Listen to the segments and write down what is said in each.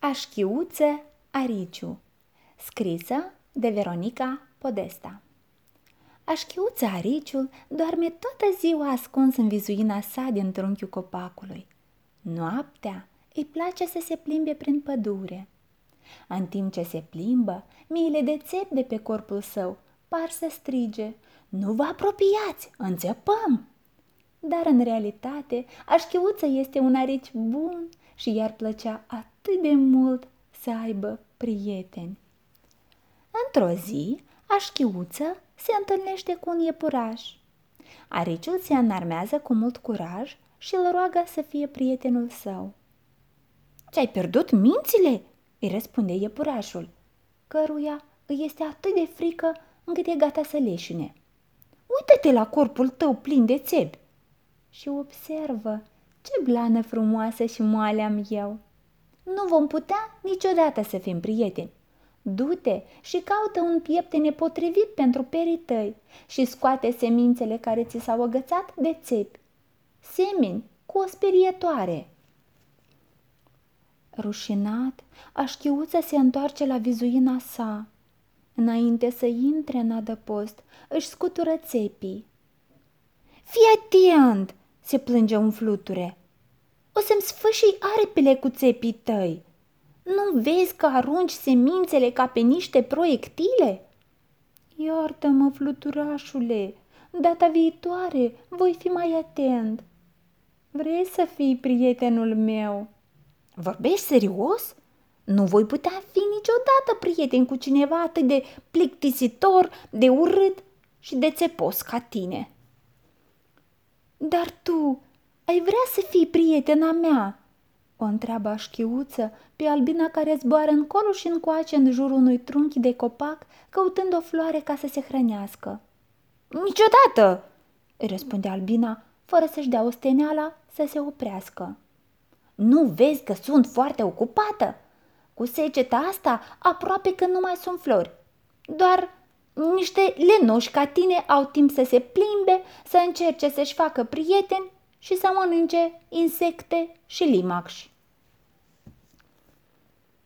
Așchiuță Ariciu Scrisă de Veronica Podesta Așchiuță Ariciul doarme toată ziua ascuns în vizuina sa din trunchiul copacului. Noaptea îi place să se plimbe prin pădure. În timp ce se plimbă, miile de țep de pe corpul său par să strige Nu vă apropiați, înțepăm! Dar în realitate, așchiuță este un arici bun și i-ar plăcea atât de mult să aibă prieteni. Într-o zi, așchiuță se întâlnește cu un iepuraș. Ariciul se înarmează cu mult curaj și îl roagă să fie prietenul său. Ți-ai pierdut mințile?" îi răspunde iepurașul, căruia îi este atât de frică încât e gata să leșine. Uită-te la corpul tău plin de țebi și observă ce blană frumoasă și moale am eu. Nu vom putea niciodată să fim prieteni. Du-te și caută un piept nepotrivit pentru perii tăi și scoate semințele care ți s-au agățat de țepi. Semeni cu o sperietoare. Rușinat, așchiuță se întoarce la vizuina sa. Înainte să intre în adăpost, își scutură țepii. Fii atent!" se plânge un fluture. O să-mi sfâșii aripile cu țepii tăi. Nu vezi că arunci semințele ca pe niște proiectile? Iartă-mă, fluturașule, data viitoare voi fi mai atent. Vrei să fii prietenul meu? Vorbești serios? Nu voi putea fi niciodată prieten cu cineva atât de plictisitor, de urât și de țepos ca tine. Dar tu ai vrea să fii prietena mea?" o întreabă așchiuță pe albina care zboară încolo și încoace în jurul unui trunchi de copac, căutând o floare ca să se hrănească. Niciodată!" îi răspunde albina, fără să-și dea osteneala să se oprească. Nu vezi că sunt foarte ocupată? Cu seceta asta aproape că nu mai sunt flori. Doar niște lenoși ca tine au timp să se plimbe, să încerce să-și facă prieteni și să mănânce insecte și limaxi.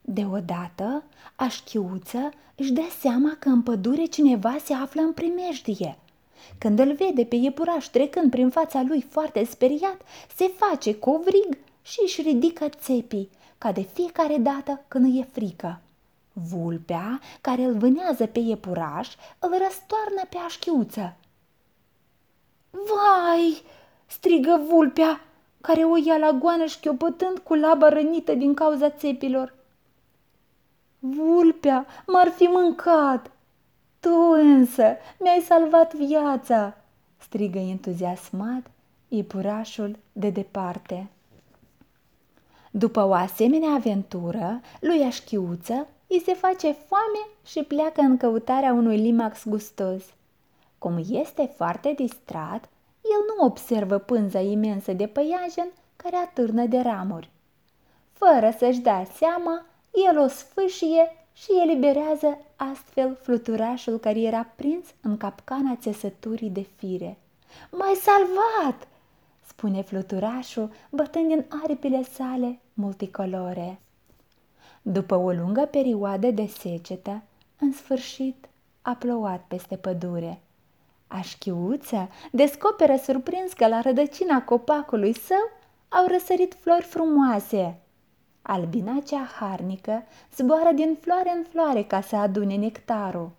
Deodată, așchiuță își dă seama că în pădure cineva se află în primejdie. Când îl vede pe iepuraș trecând prin fața lui foarte speriat, se face covrig și își ridică țepii, ca de fiecare dată când îi e frică. Vulpea, care îl vânează pe iepuraș, îl răstoarnă pe așchiuță. Vai!" Strigă vulpea, care o ia la goană șchiopătând cu laba rănită din cauza țepilor. Vulpea m-ar fi mâncat! Tu însă mi-ai salvat viața!" strigă entuziasmat iepurașul de departe. După o asemenea aventură, lui Așchiuță îi se face foame și pleacă în căutarea unui limax gustos. Cum este foarte distrat, el nu observă pânza imensă de păianjen care atârnă de ramuri. Fără să-și dea seama, el o sfâșie și eliberează astfel fluturașul care era prins în capcana țesăturii de fire. M-ai salvat!" spune fluturașul, bătând în aripile sale multicolore. După o lungă perioadă de secetă, în sfârșit a plouat peste pădure. Așchiuță descoperă surprins că la rădăcina copacului său au răsărit flori frumoase. Albina cea harnică zboară din floare în floare ca să adune nectarul.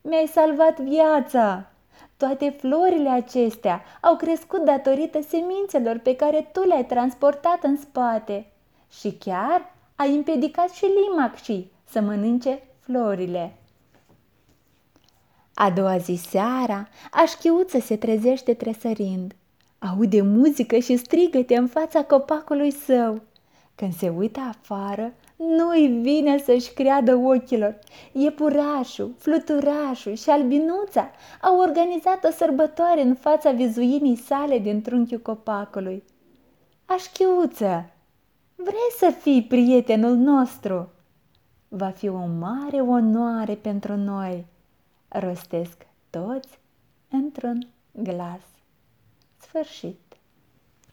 Mi-ai salvat viața! Toate florile acestea au crescut datorită semințelor pe care tu le-ai transportat în spate și chiar ai împiedicat și limacșii să mănânce florile. A doua zi seara, așchiuță se trezește tresărind. Aude muzică și strigăte în fața copacului său. Când se uită afară, nu-i vine să-și creadă ochilor. Iepurașul, fluturașul și albinuța au organizat o sărbătoare în fața vizuinii sale din trunchiul copacului. Așchiuță, vrei să fii prietenul nostru? Va fi o mare onoare pentru noi, rostesc toți într-un glas. Sfârșit.